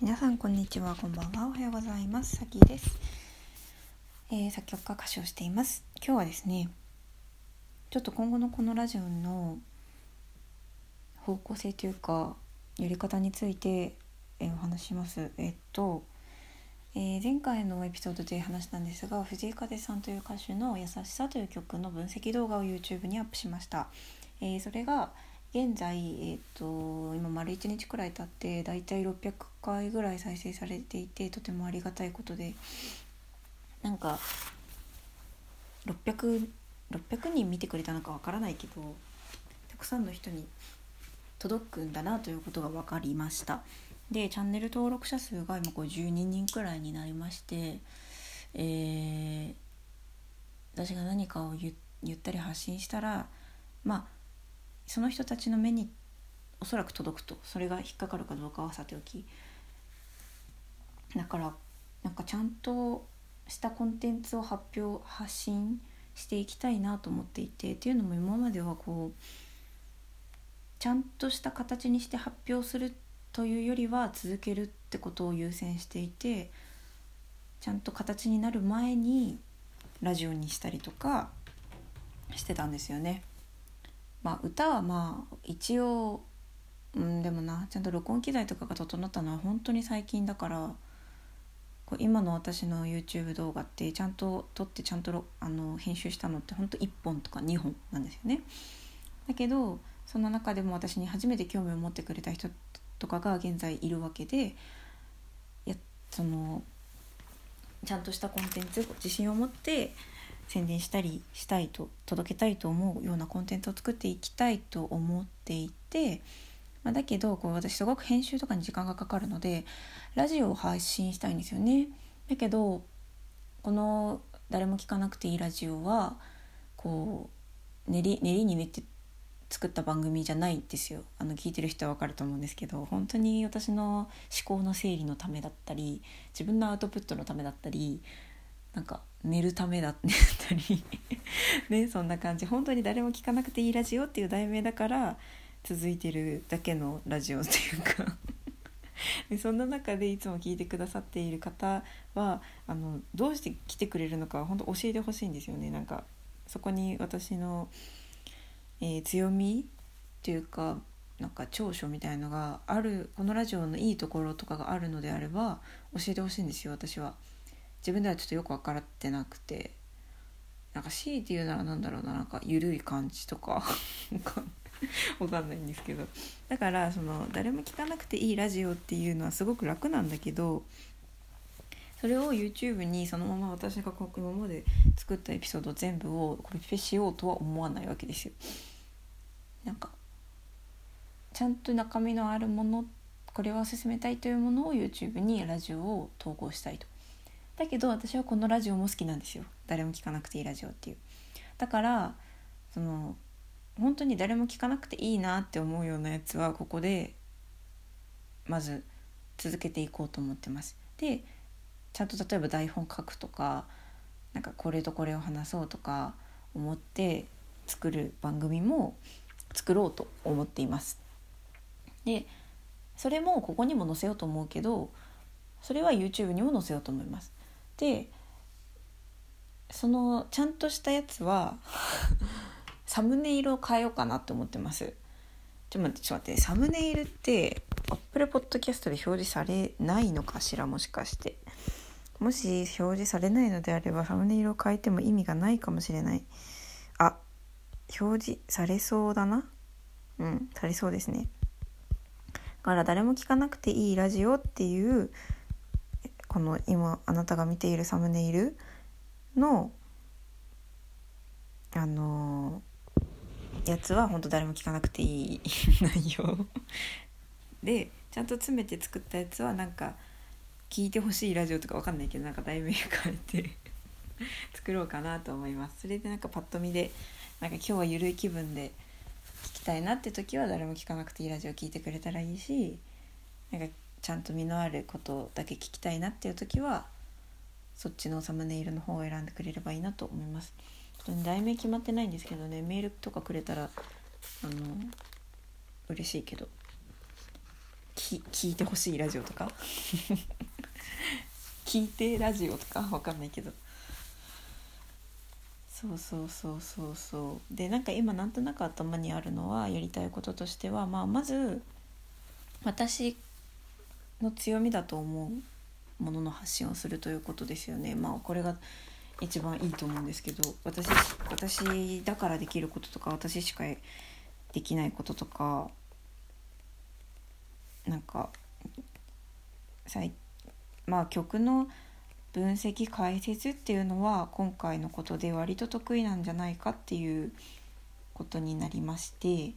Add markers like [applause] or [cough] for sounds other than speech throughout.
皆さんこんにちはこんばんは。おはようございます。さきです、えー、作曲家歌手をしています。今日はですねちょっと今後のこのラジオの方向性というかやり方について、えー、お話します。えっと、えー、前回のエピソードで話したんですが藤井風さんという歌手の「優しさ」という曲の分析動画を YouTube にアップしました、えそれが現在、えーと、今丸1日くらい経ってだいたい600回ぐらい再生されていてとてもありがたいことでなんか 600, 600人見てくれたのかわからないけどたくさんの人に届くんだなということが分かりました。でチャンネル登録者数が今52人くらいになりましてえー、私が何かを言ったり発信したらまあその人たちの目におそらく届くとそれが引っかかるかどうかはさておきだからなんかちゃんとしたコンテンツを発表発信していきたいなと思っていてっていうのも今まではこうちゃんとした形にして発表するというよりは続けるってことを優先していてちゃんと形になる前にラジオにしたりとかしてたんですよね。まあ、歌はまあ一応、うん、でもなちゃんと録音機材とかが整ったのは本当に最近だからこう今の私の YouTube 動画ってちゃんと撮ってちゃんとあの編集したのって本当1本とか2本なんですよね。だけどその中でも私に初めて興味を持ってくれた人とかが現在いるわけでやそのちゃんとしたコンテンツ自信を持って宣伝したりしたいと届けたいと思うようなコンテンツを作っていきたいと思っていて、まあ、だけどこう私すごく編集とかに時間がかかるのでラジオを配信したいんですよね。だけどこの誰も聞かなくていいラジオはこう練り練りに練って作った番組じゃないんですよあの聞いてる人は分かると思うんですけど本当に私の思考の整理のためだったり自分のアウトプットのためだったりなんか寝るためだ [laughs] ったり。[laughs] ねそんな感じ。本当に誰も聞かなくていいラジオっていう題名だから続いてるだけのラジオっていうか。で [laughs] そんな中でいつも聞いてくださっている方はあのどうして来てくれるのか本当教えてほしいんですよね。なんかそこに私の、えー、強みっていうかなんか長所みたいのがあるこのラジオのいいところとかがあるのであれば教えてほしいんですよ私は。自分ではちょっとよく分からってなくてなんか強いて言うならなんだろうななんか緩い感じとか [laughs] わかんないんですけどだからその誰も聞かなくていいラジオっていうのはすごく楽なんだけどそれを YouTube にそのまま私が今まで作ったエピソード全部をコピペしようとは思わないわけですよ。なんかちゃんと中身のあるものこれを進めたいというものを YouTube にラジオを投稿したいと。だけど私はこのラジオも好きなんですよ。誰も聞かなくていいラジオっていう。だからその本当に誰も聞かなくていいなって思うようなやつはここでまず続けていこうと思ってます。でちゃんと例えば台本書くとかなんかこれとこれを話そうとか思って作る番組も作ろうと思っています。でそれもここにも載せようと思うけどそれは YouTube にも載せようと思います。でそのちゃんとしたやつは [laughs] サムネイルを変えようかなって思ってます。ちょっと待ってちょっと待って。サムネイルってアップルポッドキャストで表示されないのかしら？もしかして。もし表示されないのであればサムネイルを変えても意味がないかもしれない。あ表示されそうだな。うんされそうですね。だから誰も聞かなくていいラジオっていうこの今あなたが見ているサムネイルのあのやつは本当誰も聞かなくていい内容。[laughs] でちゃんと詰めて作ったやつはなんか聞いてほしいラジオとかわかんないけどなんか題名変えて [laughs] 作ろうかなと思います。それでなんかパッと見でなんか今日はゆるい気分で聞きたいなって時は誰も聞かなくていいラジオ聞いてくれたらいいしなんかちゃんと身のあることだけ聞きたいなっていう時はそっちのサムネイルの方を選んでくれればいいなと思います。ちょっと題名決まってないんですけどねメールとかくれたらあの嬉しいけどき聞いてほしいラジオとか [laughs] 聞いてラジオとかわかんないけどそうそうそうそうそうでなんか今なんとなく頭にあるのはやりたいこととしては、まあ、まず私の強みだと思うものの発信をするということですよね。まあこれが一番いいと思うんですけど私私だからできることとか私しかできないこととかなんかまあ曲の分析解説っていうのは今回のことで割と得意なんじゃないかっていうことになりまして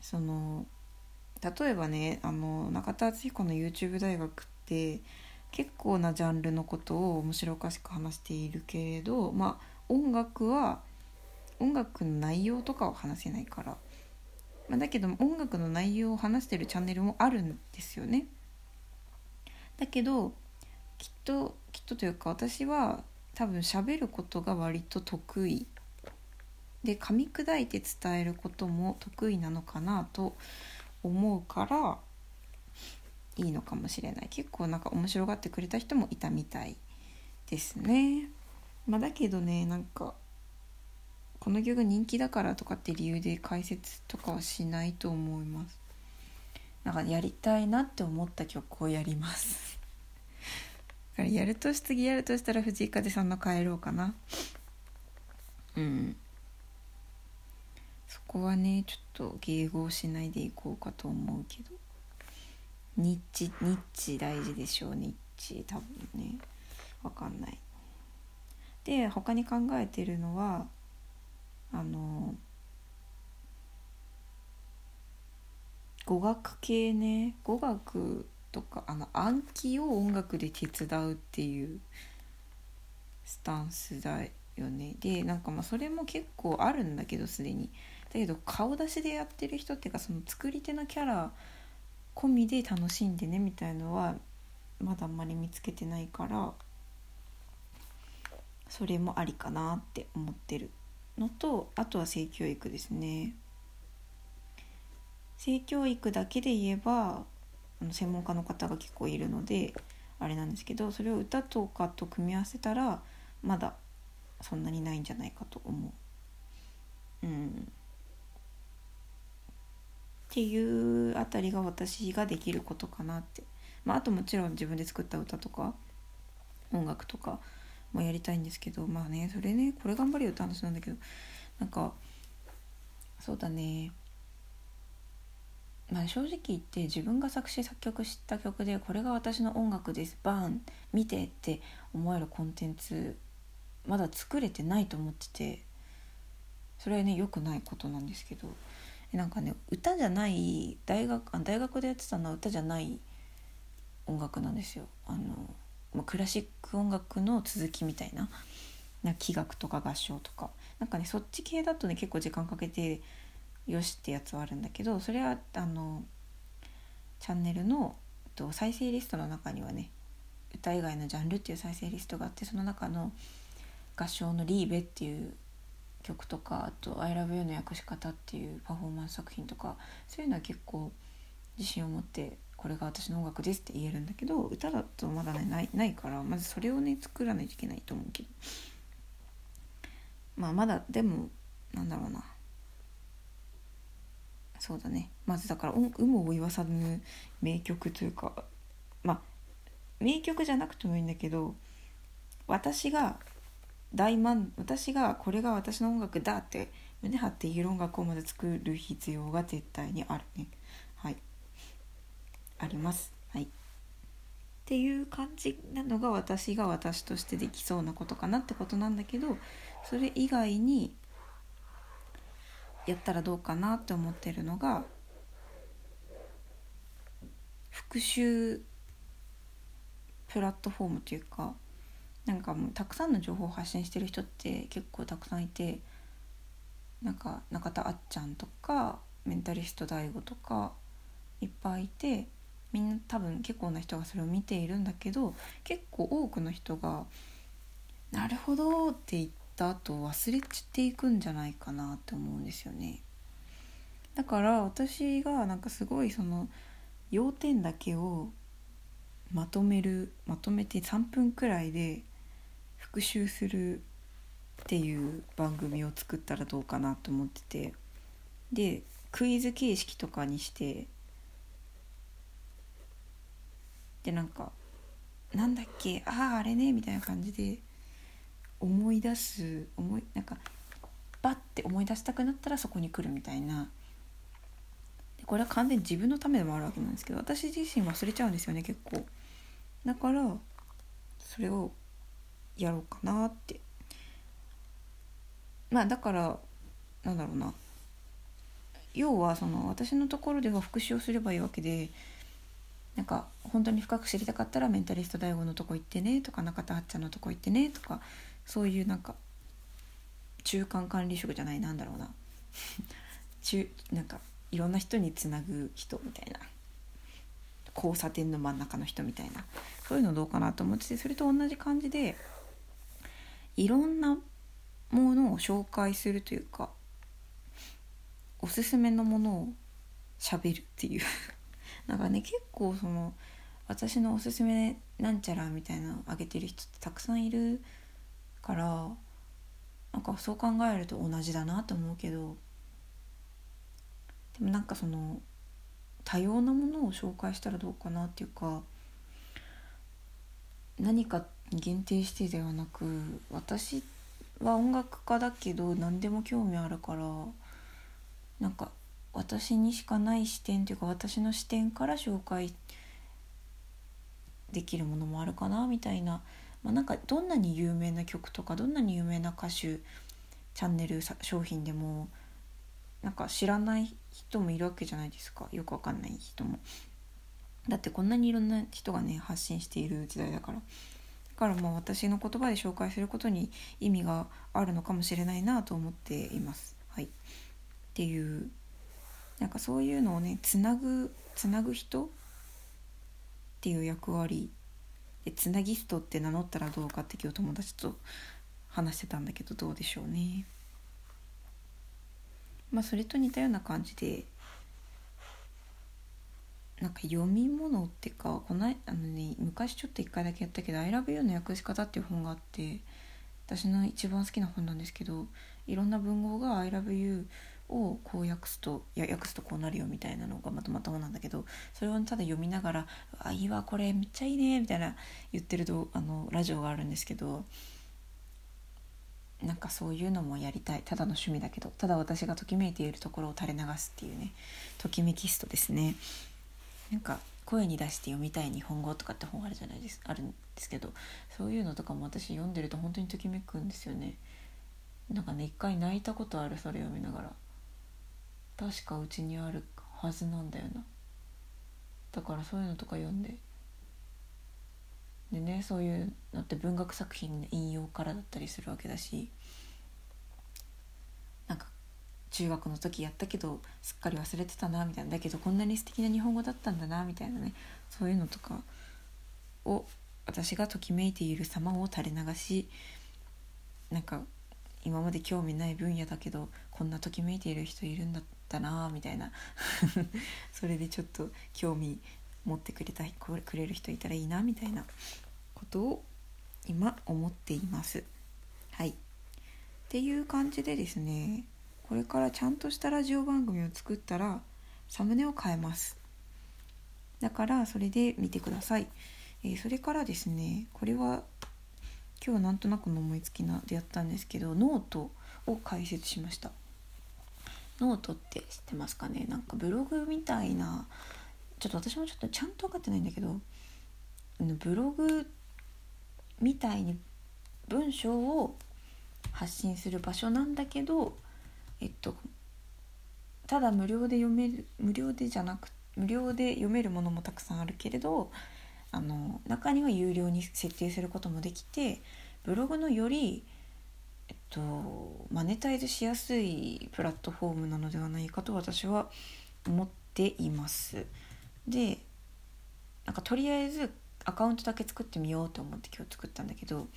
その例えばねあの中田敦彦の YouTube 大学って結構なジャンルのことを面白おかしく話しているけれどまあ音楽は音楽の内容とかは話せないから、まあ、だけど音楽の内容を話してるチャンネルもあるんですよね。だけどきっときっとというか私は多分喋ることが割と得意で噛み砕いて伝えることも得意なのかなと思うからいいのかもしれない結構なんか面白がってくれた人もいたみたいですね。まあ、だけどねなんかこの曲人気だからとかって理由で解説とかはしないと思います。なんかやりたいなって思った曲をやりますだからやるとし次やるとしたら藤井風さんの帰ろうかなうんこはねちょっと迎合しないでいこうかと思うけど。ニッチニッチ大事でしょうニッチ多分ね。わかんない。で他に考えてるのはあの語学系ね。語学とかあの暗記を音楽で手伝うっていうスタンスだよね。でなんかまあそれも結構あるんだけどすでに。だけど顔出しでやってる人っていうかその作り手のキャラ込みで楽しんでねみたいのはまだあんまり見つけてないからそれもありかなって思ってるのとあとは性教育ですね性教育だけで言えばあの専門家の方が結構いるのであれなんですけどそれを歌とかと組み合わせたらまだそんなにないんじゃないかと思う。うん、ていうあたりが私ができることかなって、まあ、あともちろん自分で作った歌とか音楽とかもやりたいんですけどまあねそれねこれ頑張れよって話なんだけどなんかそうだね。まあ、正直言って自分が作詞作曲した曲でこれが私の音楽ですバーン見てって思えるコンテンツまだ作れてないと思っててそれはね良くないことなんですけど。なんかね歌じゃない大学あ大学でやってたのは歌じゃない音楽なんですよ。あの、まあ、クラシック音楽の続きみたいなな器楽とか合唱とか。なんかねそっち系だとね結構時間かけてよしってやつはあるんだけどそれはあのチャンネルのと再生リストの中にはね歌以外のジャンルっていう再生リストがあってその中の合唱の「リーベ」っていう曲とかあと「ILOVEYOU」の訳し方っていうパフォーマンス作品とかそういうのは結構自信を持ってこれが私の音楽ですって言えるんだけど歌だとまだねないないからまずそれをね作らないといけないと思うけど。まあまだでもなんだろうな。そうだね。まずだから有無を言わさぬ名曲というかまあ名曲じゃなくてもいいんだけど私が大満私がこれが私の音楽だって胸張って言える音楽をまず作る必要が絶対にあるね。はい。あります。はい。っていう感じなのが私が私としてできそうなことかなってことなんだけどそれ以外にやったらどうかなって思ってるのが復習プラットフォームというかなんかもうたくさんの情報を発信してる人って結構たくさんいてなんか中田あっちゃんとかメンタリスト DAIGO とかいっぱいいてみんな多分結構な人がそれを見ているんだけど結構多くの人が「なるほど」って言った後忘れていくんじゃないかなって思うんですよね。だから私がなんかすごいその要点だけをまとめるまとめて3分くらいで復習するっていう番組を作ったらどうかなと思ってて。でクイズ形式とかにして。でなんか「なんだっけあああれね」みたいな感じで。思い出す思いなんかバッて思い出したくなったらそこに来るみたいな。これは完全に自分のためでもあるわけなんですけど私自身忘れちゃうんですよね結構。だからそれをやろうかなって。まあだからなんだろうな。要はその私のところでは復習をすればいいわけでなんか本当に深く知りたかったらメンタリスト DAIGO のとこ行ってねとか中田あっちゃんのとこ行ってねとかそういうなんか中間管理職じゃないなんだろうな。[laughs] 中なんかいろんな人につなぐ人みたいな。交差点の真ん中の人みたいな。そういうのどうかなと思っててそれと同じ感じでいろんなものを紹介するというかおすすめのものをしゃべるっていう。[laughs] なんかね結構その私のおすすめなんちゃらみたいなのあげてる人ってたくさんいるからなんかそう考えると同じだなと思うけどでもなんかその多様なものを紹介したらどうかなっていうか何か限定してではなく私は音楽家だけど何でも興味あるからなんか私にしかない視点というか私の視点から紹介できるものもあるかなみたいな、まあ、なんかどんなに有名な曲とかどんなに有名な歌手チャンネル商品でもなんか知らない人もいるわけじゃないですか。よくわかんない人も。だってこんなにいろんな人がね発信している時代だから。からまあ私の言葉で紹介することに意味があるのかもしれないなと思っています。はい。っていうなんかそういうのをねつなぐつなぐ人っていう役割でつなぎストって名乗ったらどうかって今日友達と話してたんだけどどうでしょうね。まあそれと似たような感じでなんか読み物っていうかこのあの、ね、昔ちょっと一回だけやったけど「ILOVEYOU の訳し方」っていう本があって私の一番好きな本なんですけどいろんな文豪が「ILOVEYOU」をこう訳すといや訳すとこうなるよみたいなのがまとまったもなんだけどそれをただ読みながら「あいいわこれめっちゃいいね」みたいな言ってるあのラジオがあるんですけどなんかそういうのもやりたい。ただの趣味だけどただ私がときめいているところを垂れ流すっていうねときめきストですね。なんか声に出して読みたい日本語とかって本あるじゃないですあるんですけどそういうのとかも私読んでると本当にときめくんですよね。なんかね一回泣いたことあるそれ読みながら。確かうちにあるはずなんだよな。だからそういうのとか読んで。でねそういうのって文学作品の引用からだったりするわけだし中学の時やったけどすっかり忘れてたなみたいな。だけどこんなに素敵な日本語だったんだなみたいなね。そういうのとかを私がときめいている様を垂れ流しなんか今まで興味ない分野だけどこんなときめいている人いるんだったなみたいな。[laughs] それでちょっと興味持ってくれたくれる人いたらいいなみたいな。ことを今思っています。はい。っていう感じでですねこれからちゃんとしたラジオ番組を作ったらサムネを変えます。だからそれで見てください、えー、それからですねこれは今日なんとなくの思いつきなでやったんですけどノートを開設しました。ノートって知ってますかね？なんかブログみたいなちょっと私もちょっとちゃんと分かってないんだけどブログみたいに文章を発信する場所なんだけどえっとただ無料で読める無料でじゃなく無料で読めるものもたくさんあるけれどあの中には有料に設定することもできてブログのより、えっと、マネタイズしやすいプラットフォームなのではないかと私は思っています。でなんかとりあえずアカウントだけ作ってみようと思って今日作ったんだけど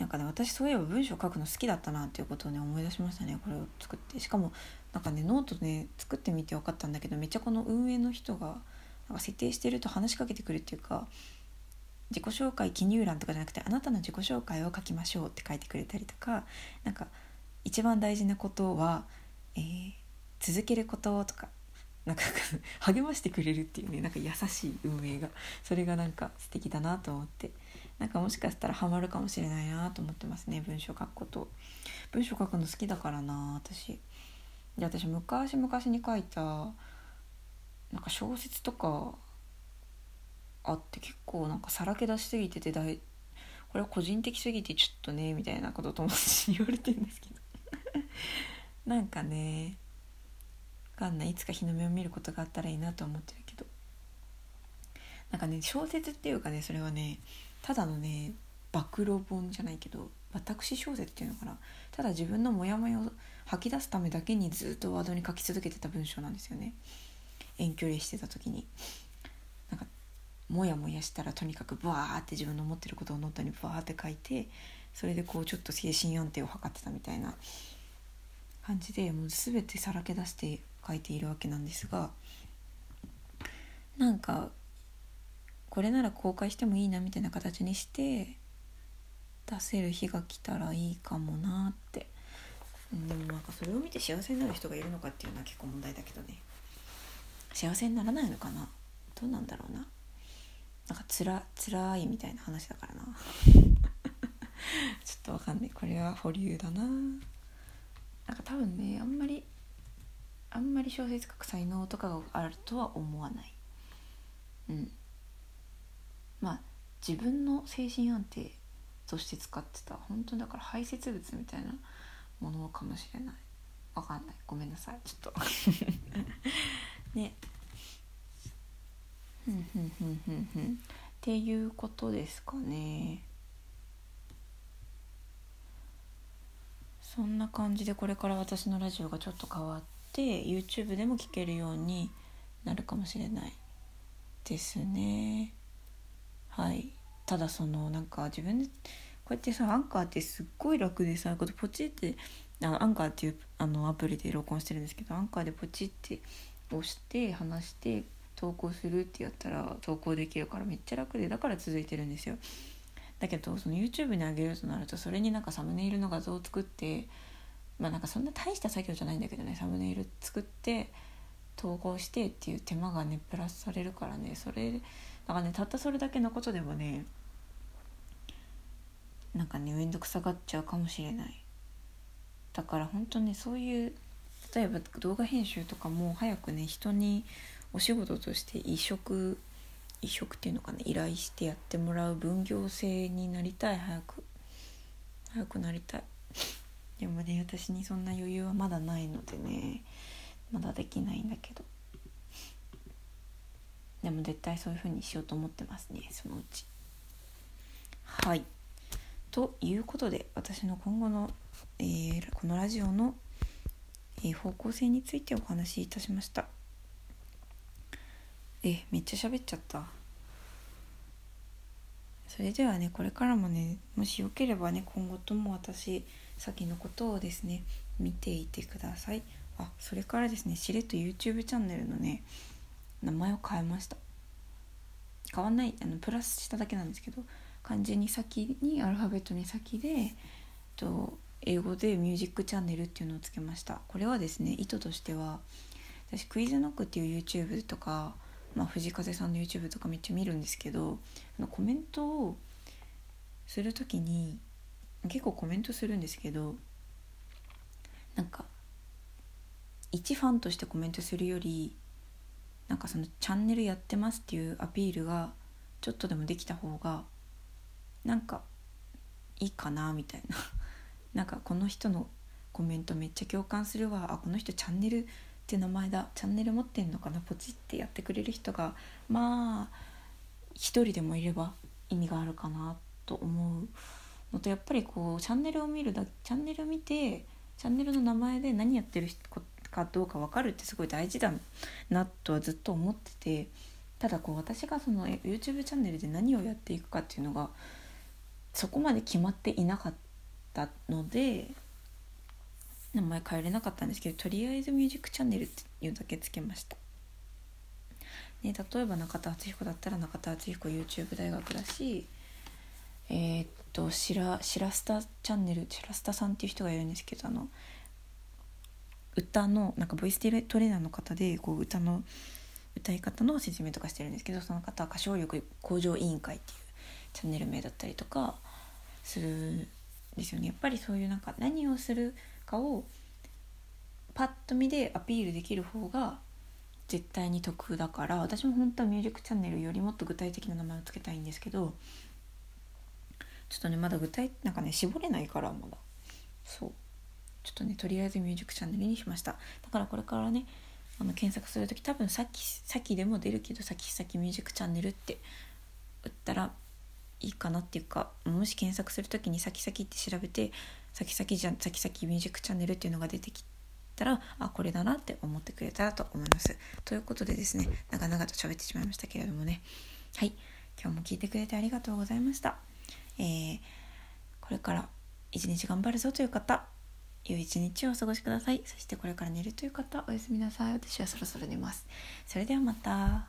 なんかね私そういえば文章書くの好きだったなっていうことをね思い出しましたね。これを作って。しかもなんかねノートね作ってみて分かったんだけどめっちゃこの運営の人がなんか設定してると話しかけてくるっていうか自己紹介記入欄とかじゃなくてあなたの自己紹介を書きましょうって書いてくれたりとかなんか一番大事なことは、えー、続けることとかなんか励ましてくれるっていうねなんか優しい運営がそれがなんか素敵だなと思って。なんかもしかしたらハマるかもしれないなと思ってますね文章書くこと。文章書くの好きだからな私。で私昔々に書いたなんか小説とかあって結構なんかさらけ出しすぎててだいこれは個人的すぎてちょっとねみたいなこと友達に言われてるんですけど。なんかねかんないいつか日の目を見ることがあったらいいなと思ってるけど。なんかね小説っていうかねそれはねただのね暴露本じゃないけど私小説っていうのかな。ただ自分のモヤモヤを吐き出すためだけにずっとワードに書き続けてた文章なんですよね。遠距離してた時に。なんかモヤモヤしたらとにかくバーって自分の思ってることをノートにバーって書いてそれでこうちょっと精神安定を図ってたみたいな感じでもう全てさらけ出して書いているわけなんですがなんかこれなら公開してもいいなみたいな形にして出せる日が来たらいいかもなって。でもなんかそれを見て幸せになる人がいるのかっていうのは結構問題だけどね。幸せにならないのかな？どうなんだろうな？なんかつら辛いみたいな話だからな。[laughs] ちょっとわかんない。これは保留だな。なんか多分ねあんまりあんまり小説書く才能とかがあるとは思わない。うん。まあ自分の精神安定として使ってた本当だから排泄物みたいなものかもしれない。わかんない。ごめんなさい。ちょっと。[laughs] ね。ふんふんふんふんふん。っていうことですかね。そんな感じでこれから私のラジオがちょっと変わって YouTube でも聴けるようになるかもしれないですね。はい。ただそのなんか自分でこうやってさアンカーってすっごい楽でさこポチってあアンカーっていうあのアプリで録音してるんですけどアンカーでポチって押して話して投稿するってやったら投稿できるからめっちゃ楽でだから続いてるんですよ。だけどその YouTube に上げるとなるとそれになんかサムネイルの画像を作ってまあなんかそんな大した作業じゃないんだけどねサムネイル作って投稿してっていう手間がねプラスされるからねそれだからねたったそれだけのことでもねなんかね面倒くさがっちゃうかもしれない。だから本当ねそういう例えば動画編集とかも早くね人にお仕事として移植移植っていうのかな依頼してやってもらう分業制になりたい早く早くなりたい。でもね私にそんな余裕はまだないのでねまだできないんだけど。でも絶対そういう風にしようと思ってますねそのうち。はい。ということで私の今後の、えー、このラジオの、えー、方向性についてお話しいたしました。えめっちゃ喋っちゃった。それではねこれからもねもしよければね今後とも私先のことをですね見ていてください。あそれからですねしれっと YouTube チャンネルのね名前を変えました。変わんないあのプラスしただけなんですけど漢字に先にアルファベットに先でと英語でミュージックチャンネルっていうのをつけました。これはですね意図としては私クイズノックっていう YouTube とか、まあ、藤風さんの YouTube とかめっちゃ見るんですけどあのコメントをする時に結構コメントするんですけどなんか一ファンとしてコメントするよりなんかそのチャンネルやってますっていうアピールがちょっとでもできた方がなんかいいかなみたいな。[laughs] なんかこの人のコメントめっちゃ共感するわ。あこの人チャンネルって名前だ。チャンネル持ってんのかな？ポチってやってくれる人がまあ一人でもいれば意味があるかなと思うのとやっぱりこうチャンネルを見るだチャンネル見てチャンネルの名前で何やってるかどうか分かるってすごい大事だなとはずっと思っててただこう私がその YouTube チャンネルで何をやっていくかっていうのがそこまで決まっていなかったので名前変えれなかったんですけどとりあえずミュージックチャンネルっていうだけつけました。ね、例えば中田敦彦だったら中田敦彦 YouTube 大学だしえー、っとしらしらスタチャンネルしらスタさんっていう人がいるんですけどあの歌のなんかボイストレーナーの方でこう歌の歌い方の説明とかしてるんですけどその方は歌唱力向上委員会っていうチャンネル名だったりとかするんですよねやっぱりそういうなんか何をするかをパッと見でアピールできる方が絶対に得だから私も本当はミュージックチャンネルよりもっと具体的な名前を付けたいんですけどちょっとねまだ具体なんかね絞れないからまだ。そう。ちょっとねとりあえずミュージックチャンネルにしました。だからこれからねあの検索する時多分さっきさっきでも出るけどさきさきミュージックチャンネルって打ったらいいかなっていうかもし検索する時にさきさきって調べてさきさきじゃさきさきミュージックチャンネルっていうのが出てきたらあこれだなって思ってくれたらと思います。ということでですね長々と喋ってしまいましたけれどもね。はい。今日も聞いてくれてありがとうございました。えー、これから一日頑張るぞという方良い一日をお過ごしください。そしてこれから寝るという方おやすみなさい。私はそろそろ寝ます。それではまた